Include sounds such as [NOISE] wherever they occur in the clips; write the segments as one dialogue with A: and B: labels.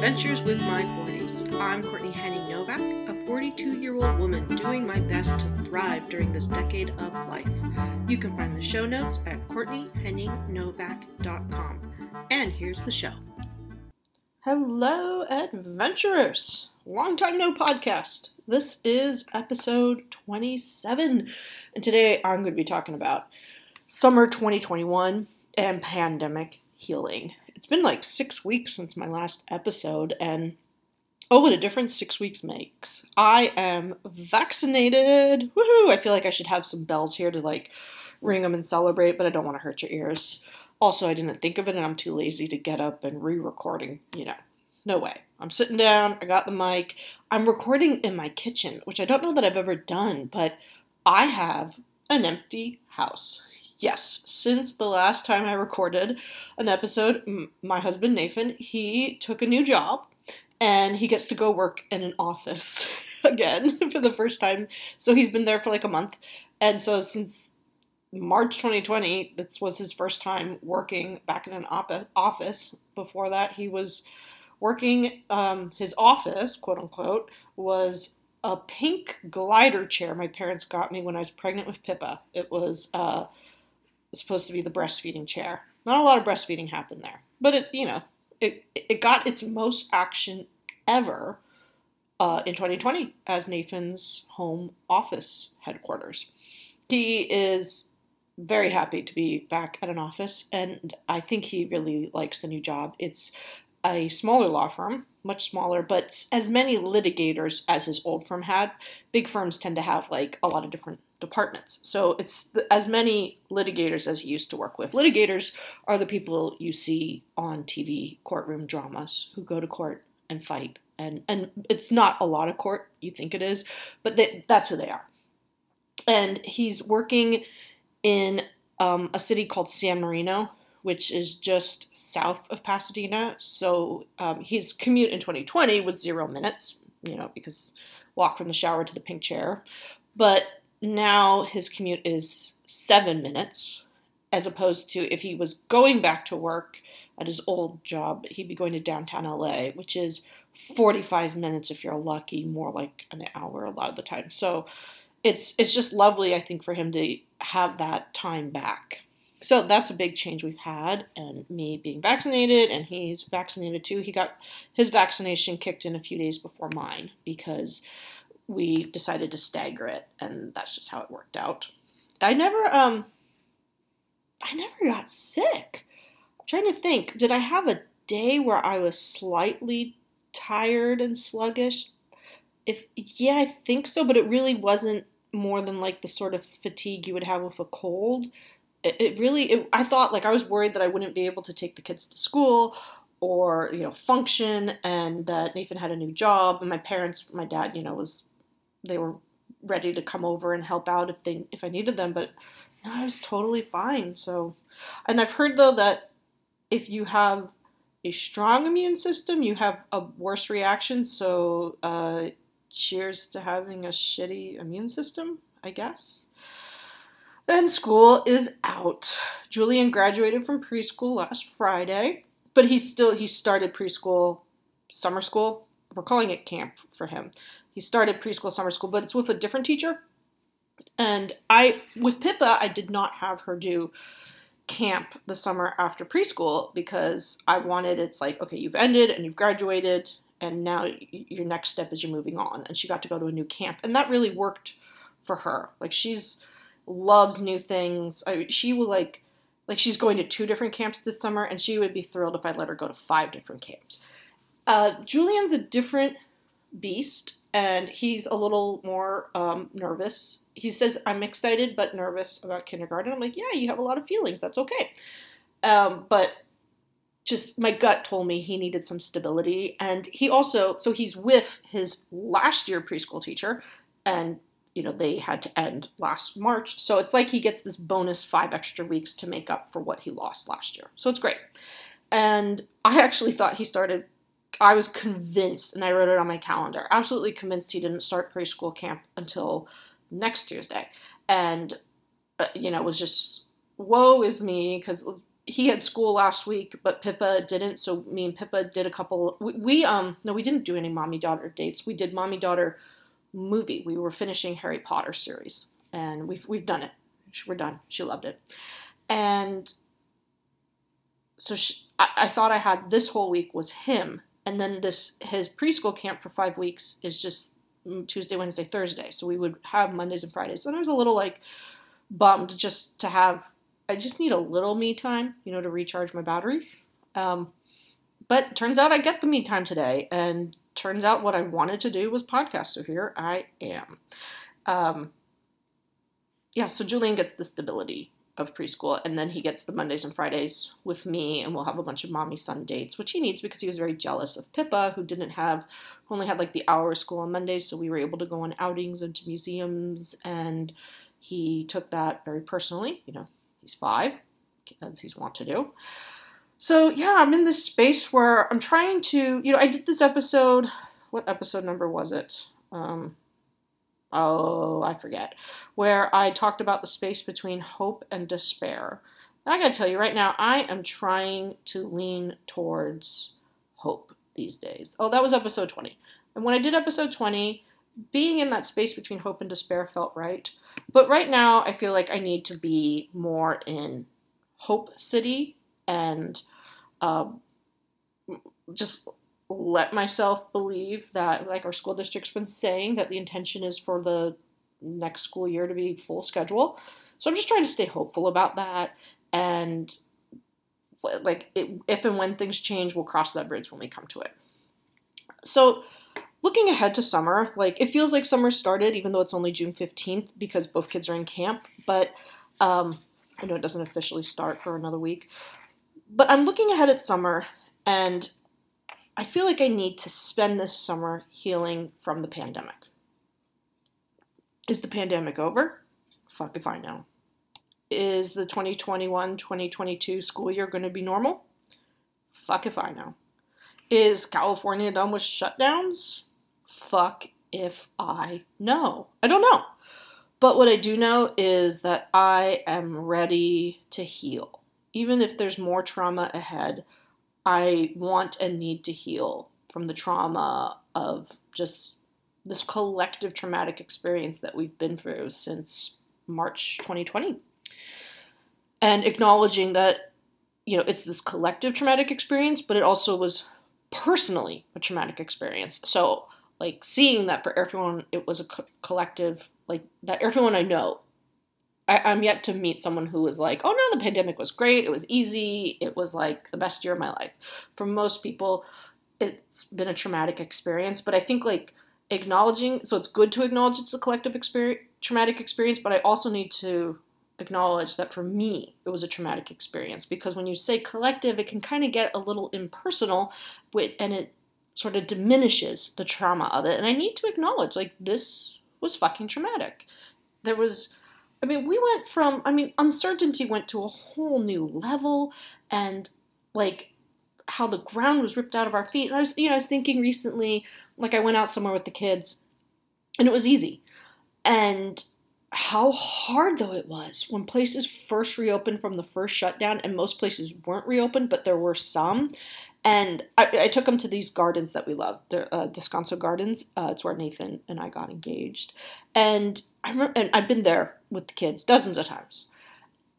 A: Adventures with My 40s. I'm Courtney Henning Novak, a 42 year old woman doing my best to thrive during this decade of life. You can find the show notes at CourtneyHenningNovak.com. And here's the show. Hello, adventurers! Long time no podcast. This is episode 27, and today I'm going to be talking about summer 2021 and pandemic healing. It's been like six weeks since my last episode, and oh, what a difference six weeks makes. I am vaccinated. Woohoo! I feel like I should have some bells here to like ring them and celebrate, but I don't want to hurt your ears. Also, I didn't think of it, and I'm too lazy to get up and re recording, you know. No way. I'm sitting down, I got the mic. I'm recording in my kitchen, which I don't know that I've ever done, but I have an empty house. Yes, since the last time I recorded an episode, my husband Nathan, he took a new job and he gets to go work in an office [LAUGHS] again [LAUGHS] for the first time. So he's been there for like a month. And so since March 2020, this was his first time working back in an op- office. Before that, he was working, um, his office, quote unquote, was a pink glider chair my parents got me when I was pregnant with Pippa. It was, uh, supposed to be the breastfeeding chair. Not a lot of breastfeeding happened there, but it, you know, it it got its most action ever uh, in 2020 as Nathan's home office headquarters. He is very happy to be back at an office, and I think he really likes the new job. It's a smaller law firm, much smaller, but as many litigators as his old firm had. Big firms tend to have like a lot of different departments. So it's the, as many litigators as he used to work with. Litigators are the people you see on TV courtroom dramas who go to court and fight. And, and it's not a lot of court, you think it is, but they, that's who they are. And he's working in um, a city called San Marino, which is just south of Pasadena. So um, his commute in 2020 was zero minutes, you know, because walk from the shower to the pink chair. But now his commute is seven minutes, as opposed to if he was going back to work at his old job, he'd be going to downtown LA, which is 45 minutes if you're lucky, more like an hour a lot of the time. So it's it's just lovely, I think, for him to have that time back. So that's a big change we've had, and me being vaccinated, and he's vaccinated too. He got his vaccination kicked in a few days before mine because we decided to stagger it, and that's just how it worked out. I never, um, I never got sick. I'm trying to think. Did I have a day where I was slightly tired and sluggish? If yeah, I think so, but it really wasn't more than like the sort of fatigue you would have with a cold it, it really it, i thought like i was worried that i wouldn't be able to take the kids to school or you know function and that nathan had a new job. And my parents my dad you know was they were ready to come over and help out if they if i needed them but no i was totally fine. So and i've heard though that if you have a strong immune system you have a worse reaction. So uh, cheers to having a shitty immune system i guess then school is out. Julian graduated from preschool last Friday, but he still he started preschool, summer school. We're calling it camp for him. He started preschool, summer school, but it's with a different teacher. And I with Pippa, I did not have her do camp the summer after preschool because I wanted it's like okay, you've ended and you've graduated and now your next step is you're moving on and she got to go to a new camp and that really worked for her. Like she's loves new things. I, she will like like she's going to two different camps this summer, and she would be thrilled if I let her go to five different camps. Uh, Julian's a different beast, and he's a little more um, nervous. He says, "I'm excited but nervous about kindergarten." I'm like, "Yeah, you have a lot of feelings. That's okay." Um, but just my gut told me he needed some stability, and he also so he's with his last year preschool teacher, and you know they had to end last March. So it's like he gets this bonus five extra weeks to make up for what he lost last year. So it's great. And I actually thought he started I was convinced and I wrote it on my calendar. Absolutely convinced he didn't start preschool camp until next Tuesday. And uh, you know, it was just woe is me because he had school last week, but Pippa didn't. So me and Pippa did a couple. We, we um no, we didn't do any mommy daughter dates. We did mommy daughter movie. We were finishing Harry Potter series, and we've we've done it. We're done. She loved it, and so she, I, I thought I had this whole week was him, and then this his preschool camp for five weeks is just Tuesday, Wednesday, Thursday. So we would have Mondays and Fridays. And I was a little like bummed just to have I just need a little me time, you know, to recharge my batteries. Um, but turns out I get the me time today, and turns out what I wanted to do was podcast. So here I am. Um, yeah, so Julian gets the stability of preschool, and then he gets the Mondays and Fridays with me, and we'll have a bunch of mommy son dates, which he needs because he was very jealous of Pippa, who didn't have, who only had like the hour of school on Mondays, so we were able to go on outings and to museums, and he took that very personally. You know, He's five, as he's wont to do. So, yeah, I'm in this space where I'm trying to, you know, I did this episode. What episode number was it? Um, oh, I forget. Where I talked about the space between hope and despair. I gotta tell you right now, I am trying to lean towards hope these days. Oh, that was episode 20. And when I did episode 20, being in that space between hope and despair felt right. But right now, I feel like I need to be more in Hope City and um, just let myself believe that, like our school district's been saying, that the intention is for the next school year to be full schedule. So I'm just trying to stay hopeful about that. And like, it, if and when things change, we'll cross that bridge when we come to it. So, looking ahead to summer, like it feels like summer started, even though it's only June 15th because both kids are in camp. But um, I know it doesn't officially start for another week. But I'm looking ahead at summer, and I feel like I need to spend this summer healing from the pandemic. Is the pandemic over? Fuck if I know. Is the 2021 2022 school year going to be normal? Fuck if I know. Is California done with shutdowns? fuck if I know. I don't know. But what I do know is that I am ready to heal. Even if there's more trauma ahead, I want and need to heal from the trauma of just this collective traumatic experience that we've been through since March 2020. And acknowledging that, you know, it's this collective traumatic experience, but it also was personally a traumatic experience. So like seeing that for everyone it was a co- collective like that everyone i know I, i'm yet to meet someone who was like oh no the pandemic was great it was easy it was like the best year of my life for most people it's been a traumatic experience but i think like acknowledging so it's good to acknowledge it's a collective experience traumatic experience but i also need to acknowledge that for me it was a traumatic experience because when you say collective it can kind of get a little impersonal with and it sort of diminishes the trauma of it. And I need to acknowledge, like, this was fucking traumatic. There was, I mean, we went from, I mean, uncertainty went to a whole new level, and like how the ground was ripped out of our feet. And I was, you know, I was thinking recently, like, I went out somewhere with the kids, and it was easy. And how hard though it was when places first reopened from the first shutdown and most places weren't reopened but there were some and I, I, took them to these gardens that we love. They're uh, Descanso Gardens. Uh, it's where Nathan and I got engaged, and I remember, and I've been there with the kids dozens of times.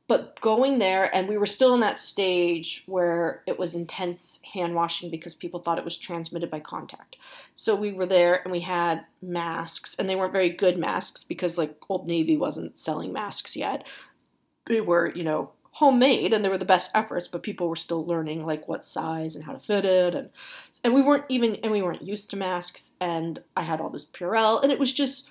A: But going there, and we were still in that stage where it was intense hand washing because people thought it was transmitted by contact. So we were there, and we had masks, and they weren't very good masks because like Old Navy wasn't selling masks yet. They were, you know, homemade and they were the best efforts but people were still learning like what size and how to fit it and and we weren't even and we weren't used to masks and i had all this purell and it was just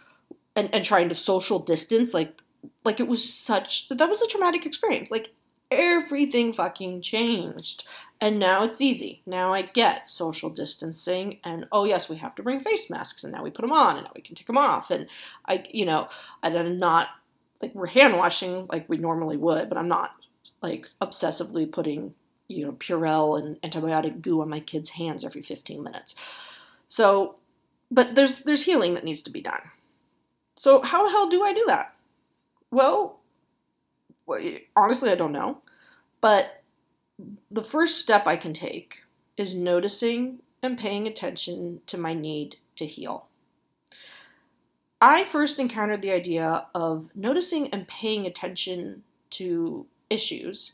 A: and, and trying to social distance like like it was such that was a traumatic experience. Like everything fucking changed and now it's easy. Now i get social distancing and oh yes we have to bring face masks and now we put them on and now we can take them off and i you know i'm not like we're hand washing like we normally would but i'm not like obsessively putting you know Purell and antibiotic goo on my kids' hands every 15 minutes. So, but there's there's healing that needs to be done. So how the hell do I do that? Well, honestly, I don't know. But the first step I can take is noticing and paying attention to my need to heal. I first encountered the idea of noticing and paying attention to issues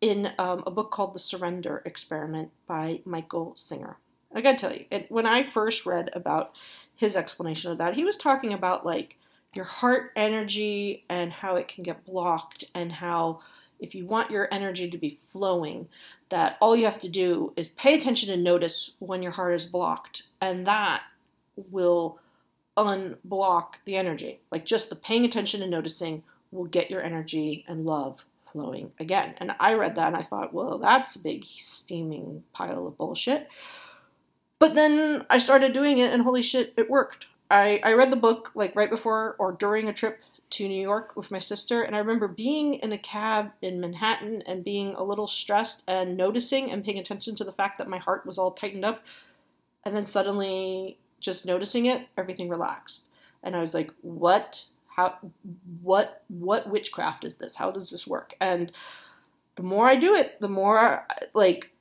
A: in um, a book called The Surrender Experiment by Michael Singer. I gotta tell you, it, when I first read about his explanation of that, he was talking about like your heart energy and how it can get blocked, and how if you want your energy to be flowing, that all you have to do is pay attention and notice when your heart is blocked, and that will unblock the energy. Like just the paying attention and noticing will get your energy and love flowing again. And I read that and I thought, well, that's a big steaming pile of bullshit. But then I started doing it and holy shit, it worked. I, I read the book like right before or during a trip to New York with my sister, and I remember being in a cab in Manhattan and being a little stressed and noticing and paying attention to the fact that my heart was all tightened up. And then suddenly, just noticing it, everything relaxed. And I was like, what? How? What? What witchcraft is this? How does this work? And the more I do it, the more like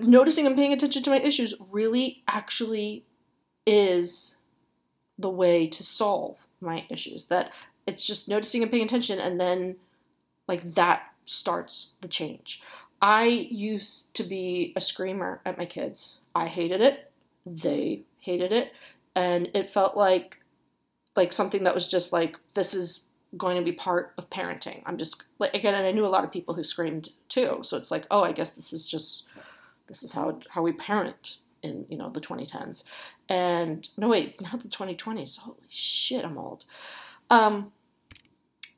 A: noticing and paying attention to my issues really actually is the way to solve my issues. That it's just noticing and paying attention, and then like that starts the change. I used to be a screamer at my kids. I hated it. They hated it. And it felt like like something that was just like this is going to be part of parenting. I'm just like again, and I knew a lot of people who screamed too. So it's like, oh, I guess this is just this is how how we parent in you know the 2010s and no wait it's not the 2020s holy shit i'm old. Um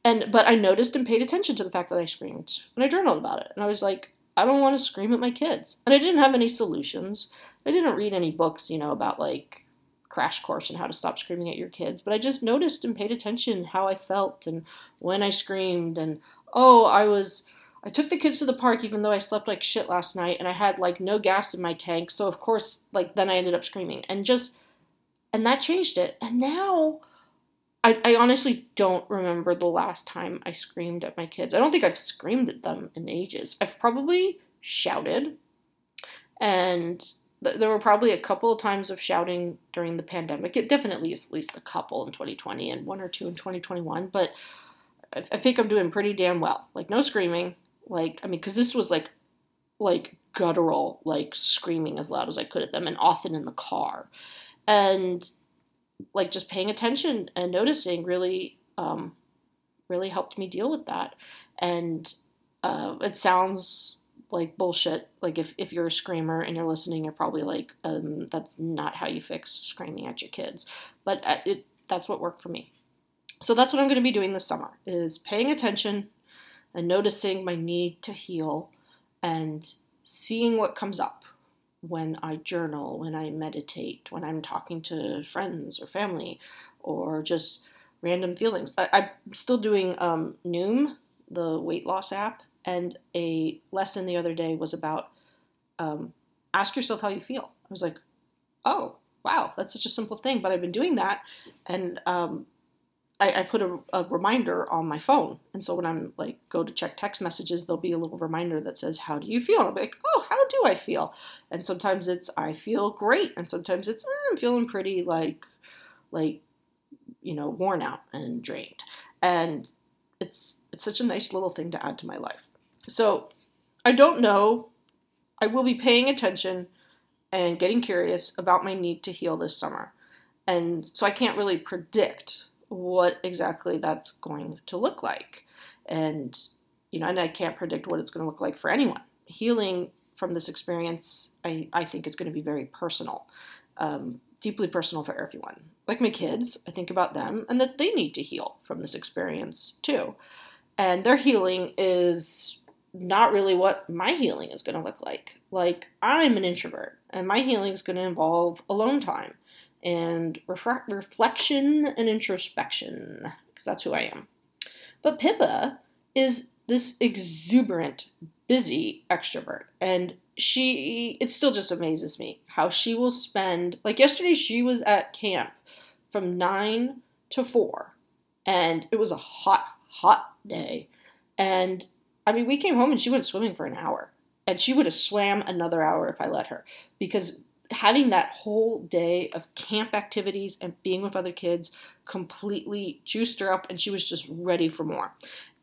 A: and but i noticed and paid attention to the fact that i screamed and i journaled about it. And i was like i don't want to scream at my kids. And i didn't have any solutions. I didn't read any books you know about like crash course on how to stop screaming at your kids but i just noticed and paid attention how i felt and when i screamed and oh i was I took the kids to the park even though I slept like shit last night and I had like no gas in my tank. So of course, like then I ended up screaming and just and that changed it. And now I, I honestly don't remember the last time I screamed at my kids. I don't think I've screamed at them in ages. I've probably shouted and there were probably a couple of times of shouting during the pandemic. It definitely is at least a couple in 2020 and one or two in 2021, but I, I think I'm doing pretty damn well. Like no screaming, like, I mean, because this was like, like guttural, like screaming as loud as I could at them, and often in the car, and like just paying attention and noticing really, um, really helped me deal with that. And uh, it sounds like bullshit. Like if, if you're a screamer and you're listening, you're probably like, um, that's not how you fix screaming at your kids. But uh, it that's what worked for me. So that's what I'm going to be doing this summer is paying attention and noticing my need to heal and seeing what comes up when I journal, when I meditate, when I'm talking to friends or family, or just random feelings. I, am still doing um, Noom, the weight loss app, and a lesson the other day was about um, ask yourself how you feel. I was like, oh, wow, that's such a simple thing, but I've been doing that, and um, I, I put a, a, reminder on my phone. And so when I'm like go to check text messages, there'll be a little reminder that says, How do you feel? And I'll be like, Oh, how do I feel? And sometimes it's I feel great. And sometimes it's eh, I'm feeling pretty like like you know, worn out and drained. And it's it's such a nice little thing to add to my life. So I don't know. I will be paying attention and getting curious about my need to heal this summer. And so I can't really predict what exactly that's going to look like. And, you know, and I can't predict what it's going to look like for anyone. Healing from this experience, I, I think it's going to be very personal, um, deeply personal for everyone. Like my kids, I think about them and that they need to heal from this experience too. And their healing is not really what my healing is going to look like. Like, I'm an introvert, and my healing is going to involve alone time and refre- reflection and introspection, because that's who I am. But Pippa is this exuberant, busy extrovert, and she, it still just amazes me how she will spend, like yesterday, she was at camp from 9 to 4, and it was a hot, hot day, and I mean, we came home and she went swimming for an hour. And she would have swam another hour if I let her. Because having that whole day of camp activities and being with other kids completely juiced her up and she was just ready for more.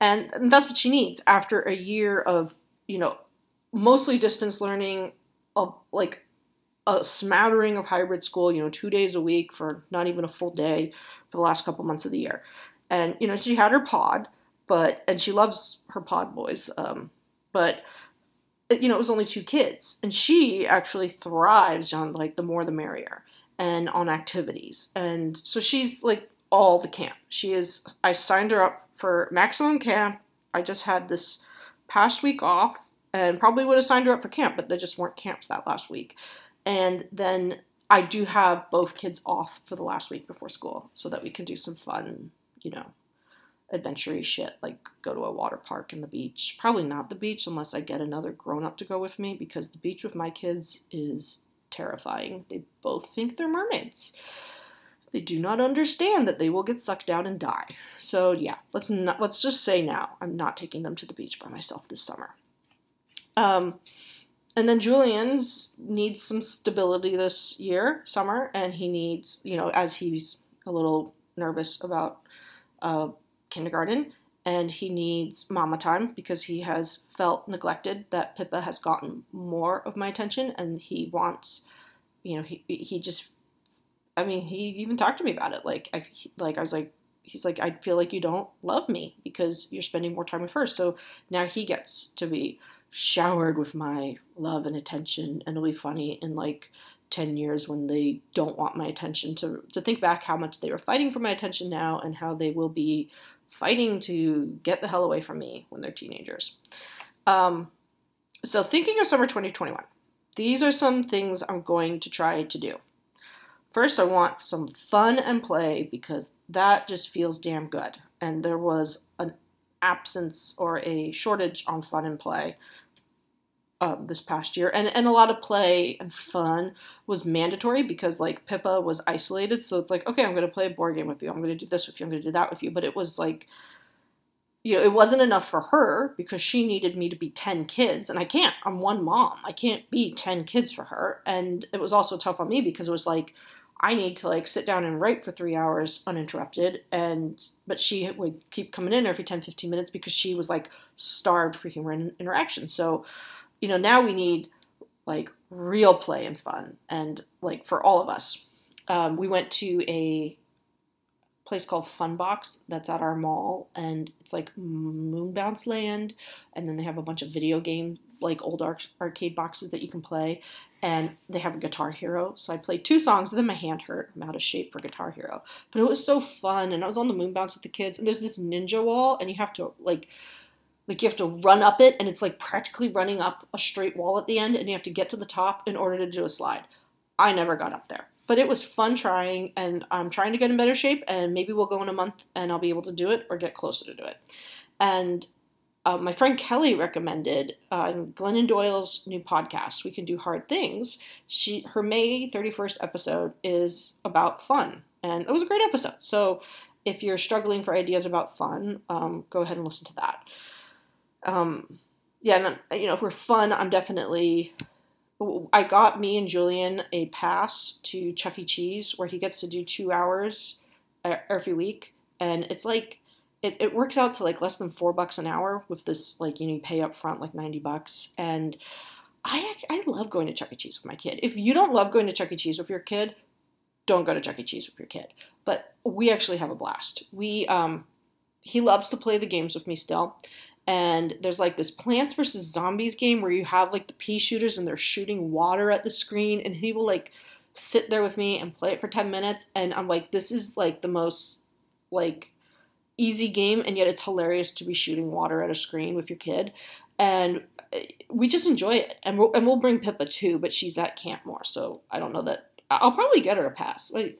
A: And, and that's what she needs after a year of, you know, mostly distance learning, of like a smattering of hybrid school, you know, two days a week for not even a full day for the last couple months of the year. And, you know, she had her pod, but, and she loves her pod boys. Um, but, you know, it was only two kids. And she actually thrives on like the more the merrier and on activities. And so she's like all the camp. She is, I signed her up for maximum camp. I just had this past week off and probably would have signed her up for camp, but there just weren't camps that last week. And then I do have both kids off for the last week before school so that we can do some fun, you know, adventure shit like go to a water park and the beach. Probably not the beach unless I get another grown up to go with me because the beach with my kids is terrifying. They both think they're mermaids. They do not understand that they will get sucked down and die. So yeah, let's not let's just say now I'm not taking them to the beach by myself this summer. Um, and then Julian's needs some stability this year, summer, and he needs, you know, as he's a little nervous about uh, kindergarten, and he needs mama time because he has felt neglected. That Pippa has gotten more of my attention, and he wants, you know, he he just, I mean, he even talked to me about it. Like I like I was like, he's like, I feel like you don't love me because you're spending more time with her. So now he gets to be showered with my love and attention and it'll be funny in like 10 years when they don't want my attention to to think back how much they were fighting for my attention now and how they will be fighting to get the hell away from me when they're teenagers. Um, so thinking of summer 2021 these are some things i'm going to try to do. First i want some fun and play because that just feels damn good. And there was an absence or a shortage on fun and play um, this past year, and and a lot of play and fun was mandatory because like Pippa was isolated, so it's like okay, I'm going to play a board game with you, I'm going to do this with you, I'm going to do that with you, but it was like, you know, it wasn't enough for her because she needed me to be ten kids, and I can't. I'm one mom, I can't be ten kids for her, and it was also tough on me because it was like. I need to like sit down and write for three hours uninterrupted. And, but she would keep coming in every 10, 15 minutes because she was like starved for human interaction. So you know, now we need like real play and fun, and like for all of us. Um, we went to a place called Funbox that's at our mall, and it's like Moonbounce Land, and then they have a bunch of video game like old arcade boxes that you can play, and they have a Guitar Hero. So I played two songs, and then my hand hurt. I'm out of shape for Guitar Hero, but it was so fun, and I was on the Moonbounce with the kids, and there's this ninja wall, and you have to like like you have to run up it and it's like practically running up a straight wall at the end and you have to get to the top in order to do a slide. I never got up there. But it was fun trying and i'm trying to get in better shape and maybe we'll go in a month and i'll be able to do it or get closer to do it. And uh, my friend kelly recommended uh, glennon doyle's new podcast we can do hard things. She her may 31st episode is about fun and it was a great episode. So if you're struggling for ideas about fun um, go ahead and listen to that um, yeah, and, you know, for fun, I'm definitely. I got me and Julian a pass to Chuck E. Cheese where he gets to do two hours every week, and it's like it, it works out to like less than four bucks an hour with this like you know you pay up front like 90 bucks and I, I love going to Chuck E. Cheese with my kid. If you don't love going to Chuck E. Cheese with your kid, don't go to Chuck E. Cheese with your kid. But we actually have a blast. We um, he loves to play the games with me still, and there's like this plants versus zombies game where you have like the pea shooters and they're shooting water at the screen and he will like sit there with me and play it for 10 minutes and i'm like this is like the most like easy game and yet it's hilarious to be shooting water at a screen with your kid. And eh, we just enjoy it. And we'll, and we'll bring pippa too but she's at camp more so i don't know that i'll probably get her a pass. Like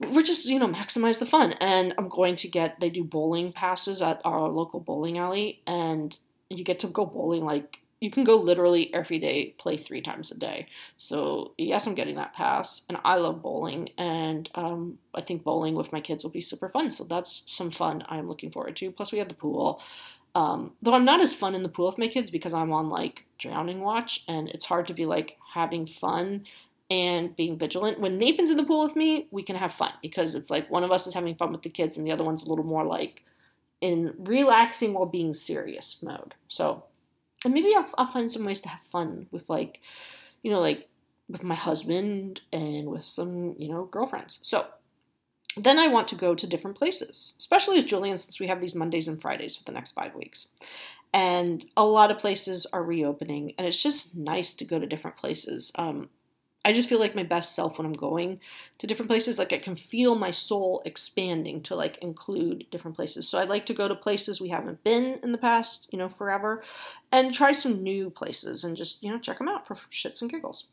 A: we're just you know maximize the fun. And i'm going to get they do bowling passes at our local bowling alley and you get to go bowling like you can go literally every day play three times a day. So yes i'm getting that pass and i love bowling and um, i think bowling with my kids will be super fun. So that's some fun i'm looking forward to. Plus we have the pool. Um, though I'm not as fun in the pool with my kids because I'm on like drowning watch and it's hard to be like having fun and being vigilant. When Nathan's in the pool with me, we can have fun because it's like one of us is having fun with the kids and the other one's a little more like in relaxing while being serious mode. So, and maybe I'll, I'll find some ways to have fun with like, you know, like with my husband and with some, you know, girlfriends. So, then I want to go to different places, especially with Julian, since we have these Mondays and Fridays for the next five weeks. And a lot of places are reopening, and it's just nice to go to different places. Um, I just feel like my best self when I'm going to different places. Like I can feel my soul expanding to like include different places. So I'd like to go to places we haven't been in the past, you know, forever, and try some new places and just, you know, check them out for shits and giggles.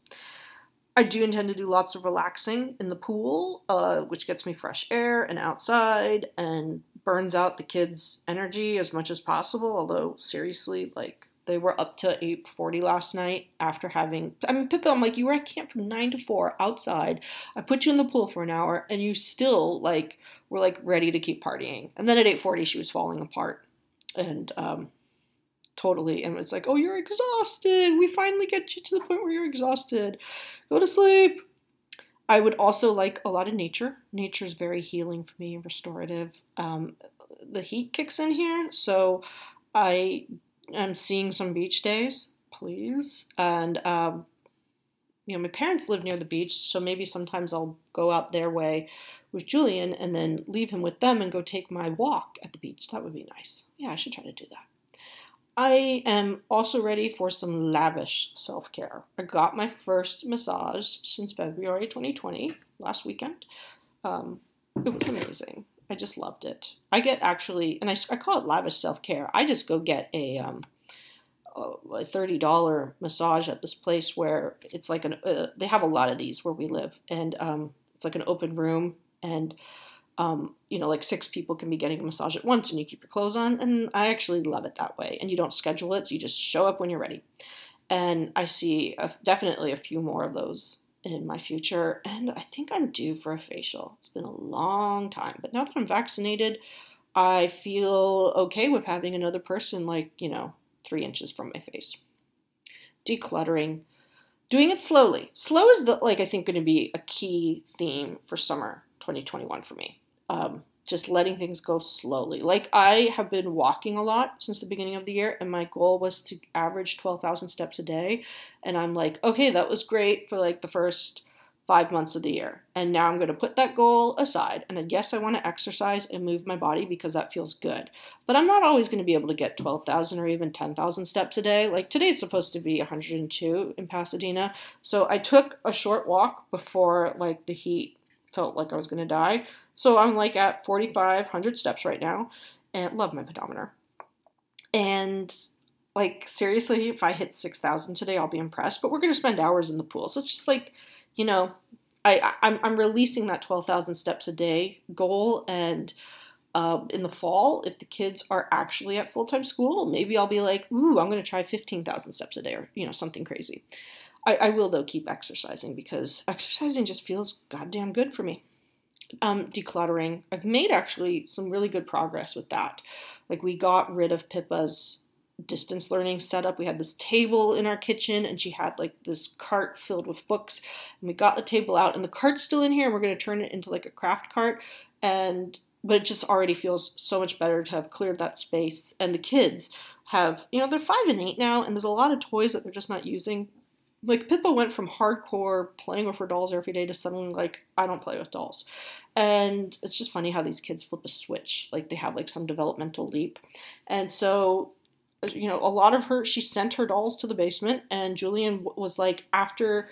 A: I do intend to do lots of relaxing in the pool, uh, which gets me fresh air and outside and burns out the kids' energy as much as possible. Although, seriously, like, they were up to 8.40 last night after having... I mean, Pippa, I'm like, you were at camp from 9 to 4 outside. I put you in the pool for an hour, and you still, like, were, like, ready to keep partying. And then at 8.40, she was falling apart. And, um, totally. And it's like, oh, you're exhausted. We finally get you to the point where you're exhausted. Go to sleep. I would also like a lot of nature. Nature is very healing for me, restorative. Um, the heat kicks in here, so I am seeing some beach days, please. And um, you know, my parents live near the beach, so maybe sometimes I'll go out their way with Julian and then leave him with them and go take my walk at the beach. That would be nice. Yeah, I should try to do that. I am also ready for some lavish self care. I got my first massage since February 2020, last weekend. Um, it was amazing. I just loved it. I get actually, and I, I call it lavish self care. I just go get a, um, a $30 massage at this place where it's like an, uh, they have a lot of these where we live, and um, it's like an open room. And um, you know, like six people can be getting a massage at once and you keep your clothes on. And I actually love it that way. And you don't schedule it, so you just show up when you're ready. And I see a, definitely a few more of those in my future. And I think I'm due for a facial. It's been a long time. But now that I'm vaccinated, I feel okay with having another person like, you know, three inches from my face. Decluttering. Doing it slowly. Slow is the like I think going to be a key theme for summer 2021 for me um, just letting things go slowly. Like I have been walking a lot since the beginning of the year, and my goal was to average 12,000 steps a day. And I'm like, okay, that was great for like the first five months of the year. And now I'm going to put that goal aside. And yes, I want to exercise and move my body because that feels good. But I'm not always going to be able to get 12,000 or even 10,000 steps a day. Like today, it's supposed to be 102 in Pasadena. So I took a short walk before like the heat felt like I was going to die. So I'm like at 4,500 steps right now and love my pedometer. And like seriously, if I hit 6,000 today, I'll be impressed. But we're going to spend hours in the pool. So it's just like, you know, I, I'm, I'm releasing that 12,000 steps a day goal. And uh, in the fall, if the kids are actually at full time school, maybe I'll be like, ooh, I'm going to try 15,000 steps a day or, you know, something crazy. I, I will, though, keep exercising because exercising just feels goddamn good for me. Um, decluttering. I've made actually some really good progress with that. Like, we got rid of Pippa's distance learning setup. We had this table in our kitchen, and she had like this cart filled with books. And we got the table out, and the cart's still in here, and we're going to turn it into like a craft cart. And but it just already feels so much better to have cleared that space. And the kids have, you know, they're five and eight now, and there's a lot of toys that they're just not using like Pippa went from hardcore playing with her dolls every day to suddenly like I don't play with dolls. And it's just funny how these kids flip a switch. Like they have like some developmental leap. And so uh, you know, a lot of her she sent her dolls to the basement and Julian was like after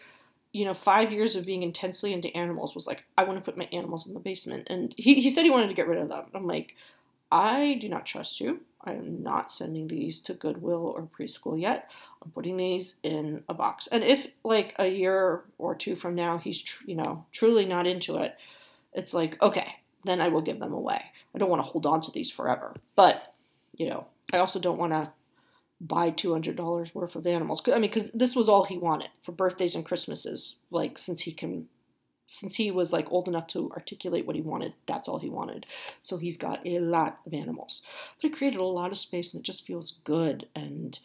A: you know, five years of being intensely into animals was like, I want to put my animals in the basement. And he, he said he wanted to get rid of them. I'm like, I do not trust you. I am not sending these to Goodwill or preschool yet. I'm putting these in a box. And if like a year or two from now he's tr- you know truly not into it, it's like okay, then I will give them away. I don't want to hold on to these forever. But you know, I also don't want to buy two hundred dollars worth of animals. I mean, because this was all he wanted for birthdays and Christmases. Like since he can since he was like old enough to articulate what he wanted, that's all he wanted. So he's got a lot of animals. But it created a lot of space and it just feels good and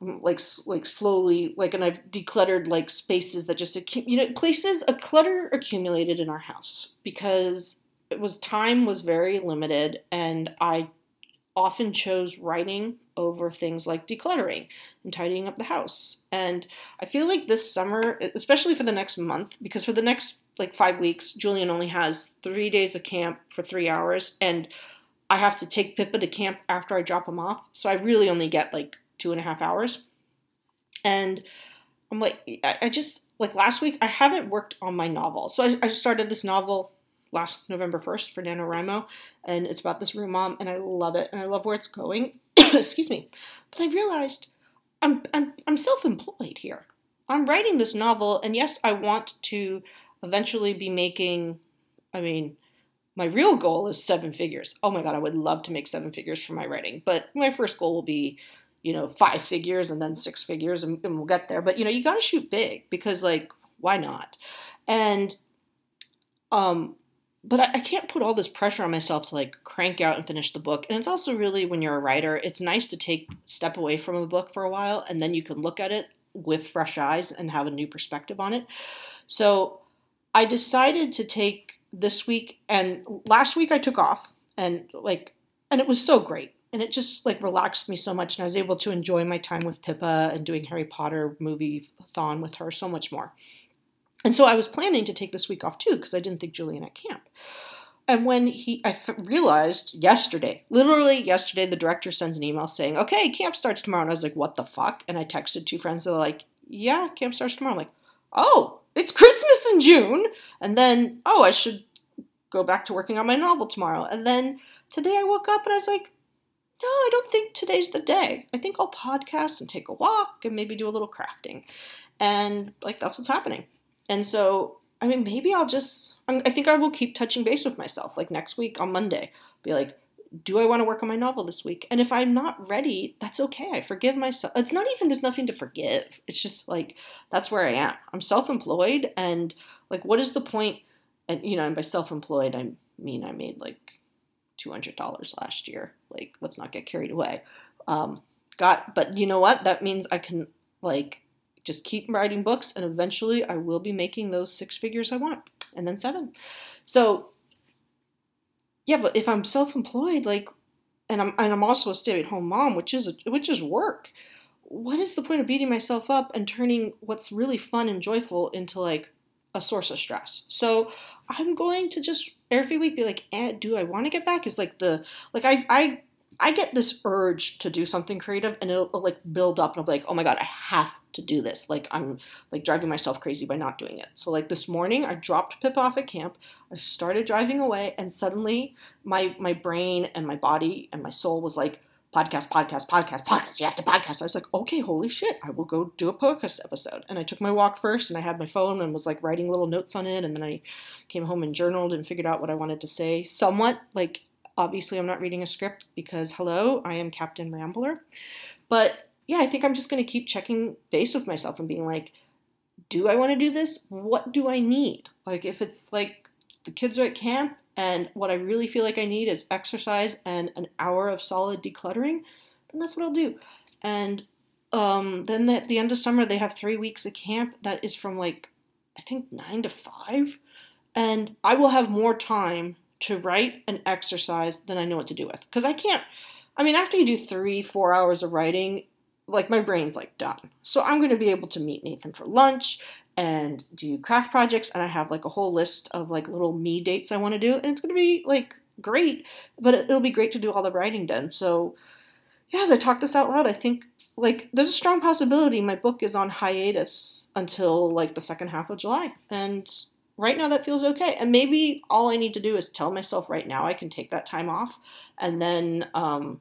A: um, like like slowly like and I've decluttered like spaces that just you know places a clutter accumulated in our house because it was time was very limited and I often chose writing over things like decluttering and tidying up the house. And I feel like this summer, especially for the next month, because for the next like five weeks, Julian only has three days of camp for three hours, and I have to take Pippa to camp after I drop him off. So I really only get like two and a half hours. And I'm like, I just, like last week, I haven't worked on my novel. So I, I started this novel last November 1st for NaNoWriMo, and it's about this room mom, and I love it, and I love where it's going. [COUGHS] Excuse me. But I realized I'm, I'm, I'm self employed here. I'm writing this novel, and yes, I want to eventually be making, I mean, my real goal is seven figures. Oh my God, I would love to make seven figures for my writing, but my first goal will be, you know, five figures and then six figures, and, and we'll get there. But, you know, you got to shoot big because, like, why not? And, um, but I, I, can't put all this pressure on myself to like crank out and finish the book. And it's also really when you're a writer, it's nice to take step away from a book for a while and then you can look at it with fresh eyes and have a new perspective on it. So I decided to take this week and last week I took off and like and it was so great. And it just like relaxed me so much and I was able to enjoy my time with Pippa and doing Harry Potter movie thon with her so much more. And so I was planning to take this week off too because I didn't think Julian at camp. And when he, I f- realized yesterday, literally yesterday, the director sends an email saying, "Okay, camp starts tomorrow." And I was like, "What the fuck?" And I texted two friends. They're like, "Yeah, camp starts tomorrow." I'm like, "Oh, it's Christmas in June." And then, "Oh, I should go back to working on my novel tomorrow." And then today I woke up and I was like, "No, I don't think today's the day. I think I'll podcast and take a walk and maybe do a little crafting." And like that's what's happening. And so, I mean, maybe I'll just, I think I will keep touching base with myself. Like next week on Monday, be like, do I want to work on my novel this week? And if I'm not ready, that's okay. I forgive myself. It's not even, there's nothing to forgive. It's just like, that's where I am. I'm self employed. And like, what is the point? And, you know, and by self employed, I mean, I made like $200 last year. Like, let's not get carried away. Um, got, but you know what? That means I can, like, just keep writing books and eventually I will be making those six figures I want and then seven. So yeah, but if I'm self-employed like and I'm and I'm also a stay-at-home mom, which is a, which is work. What is the point of beating myself up and turning what's really fun and joyful into like a source of stress? So I'm going to just every week be like, eh, do I want to get back? Is like the like I I I get this urge to do something creative and it'll, it'll, like build up and I'll be like, oh my God, I have to do this. Like I'm like driving myself crazy by not doing it. So like this morning I dropped Pip off at camp. I started driving away and suddenly my my brain and my body and my soul was like, podcast, podcast, podcast, podcast. You have to podcast. I was like, okay, holy shit, I will go do a podcast episode. And I took my walk first and I had my phone and was like writing little notes on it. And then I came home and journaled and figured out what I wanted to say somewhat like Obviously, I'm not reading a script because, hello, I am Captain Rambler. But yeah, I think I'm just going to keep checking base with myself and being like, do I want to do this? What do I need? Like, if it's like the kids are at camp and what I really feel like I need is exercise and an hour of solid decluttering, then that's what I'll do. And um, then at the end of summer, they have three weeks of camp that is from like, I think, nine to five. And I will have more time to write an exercise than I know what to do with. Because I can't, I mean, after you do three, four hours of writing, like my brain's like done. So I'm going to be able to meet Nathan for lunch and do craft projects. And I have like a whole list of like little me dates I want to do. And it's going to be like great, but it'll be great to do all the writing done. So, yeah, as I talk this out loud, I think like there's a strong possibility my book is on hiatus until like the second half of July. And right now that feels okay. And maybe all I need to do is tell myself right now I can take that time off. And then, um,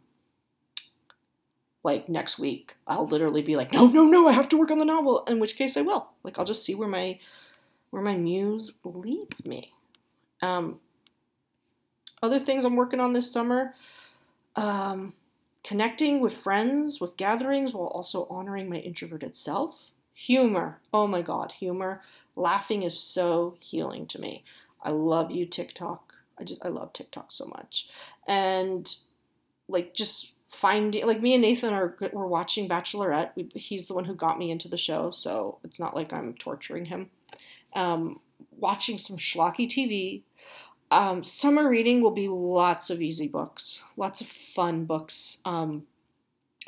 A: like next week, I'll literally be like, no, no, no, I have to work on the novel. In which case I will. Like I'll just see where my where my muse leads me. Um, other things I'm working on this summer. Um, connecting with friends, with gatherings, while also honoring my introverted self. Humor. Oh my God, humor. Laughing is so healing to me. I love you, TikTok. I just, I love TikTok so much. And like, just finding, like, me and Nathan are, we're watching Bachelorette. We, he's the one who got me into the show, so it's not like I'm torturing him. Um, watching some schlocky TV. Um, summer reading will be lots of easy books, lots of fun books. Um,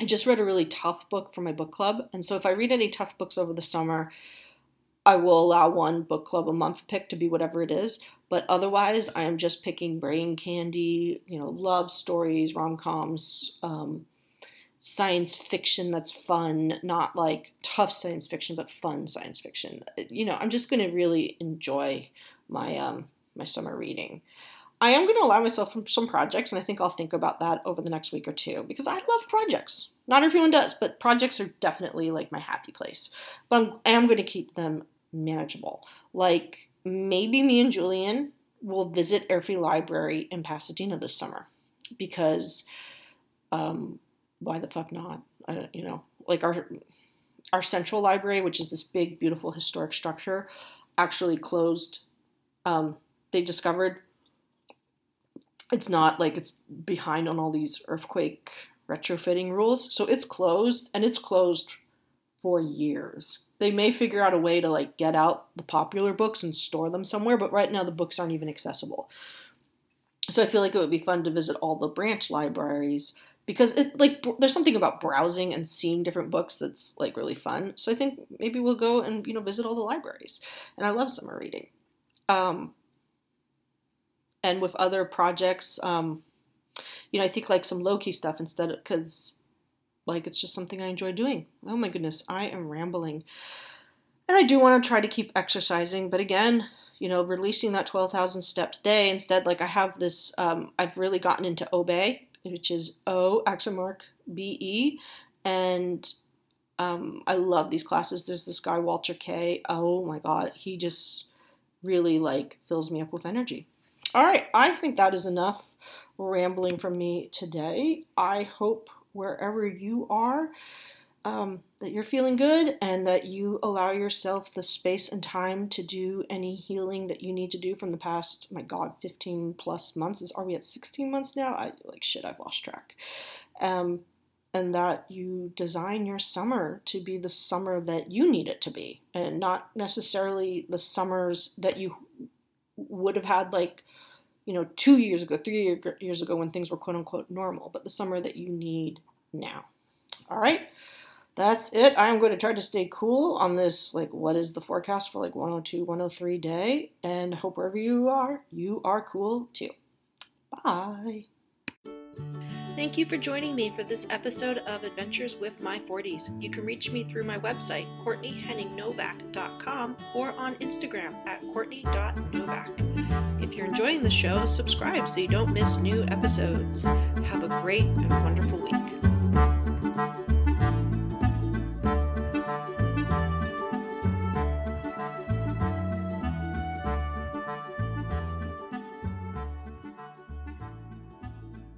A: I just read a really tough book for my book club, and so if I read any tough books over the summer, I will allow one book club a month pick to be whatever it is. But otherwise, I am just picking brain candy, you know, love stories, rom coms, um, science fiction that's fun, not like tough science fiction, but fun science fiction. You know, I'm just going to really enjoy my um, my summer reading. I am going to allow myself some projects, and I think I'll think about that over the next week or two because I love projects. Not everyone does, but projects are definitely like my happy place. But I'm, I am going to keep them manageable. Like maybe me and Julian will visit Airfree Library in Pasadena this summer because um, why the fuck not? You know, like our our central library, which is this big, beautiful historic structure, actually closed. Um, they discovered it's not like it's behind on all these earthquake retrofitting rules. So it's closed and it's closed for years. They may figure out a way to like get out the popular books and store them somewhere, but right now the books aren't even accessible. So I feel like it would be fun to visit all the branch libraries because it like there's something about browsing and seeing different books that's like really fun. So I think maybe we'll go and you know visit all the libraries. And I love summer reading. Um, and with other projects, um, you know, I think like some low key stuff instead because like it's just something I enjoy doing. Oh my goodness, I am rambling. And I do want to try to keep exercising, but again, you know, releasing that 12,000 steps a day instead, like I have this, um, I've really gotten into Obé, which is O, accent mark, B E. And um, I love these classes. There's this guy, Walter K. Oh my God, he just really like fills me up with energy. All right, I think that is enough rambling from me today. I hope wherever you are um, that you're feeling good and that you allow yourself the space and time to do any healing that you need to do from the past, my God, 15 plus months. Is are we at 16 months now? I like shit. I've lost track. Um, and that you design your summer to be the summer that you need it to be, and not necessarily the summers that you would have had like you know, two years ago, three years ago when things were quote unquote normal, but the summer that you need now. All right, that's it. I'm going to try to stay cool on this, like, what is the forecast for like 102, 103 day, and hope wherever you are, you are cool too. Bye. Thank you for joining me for this episode of Adventures with My 40s. You can reach me through my website, CourtneyHenningNovak.com, or on Instagram at Courtney.Novak. If you're enjoying the show, subscribe so you don't miss new episodes. Have a great and wonderful week.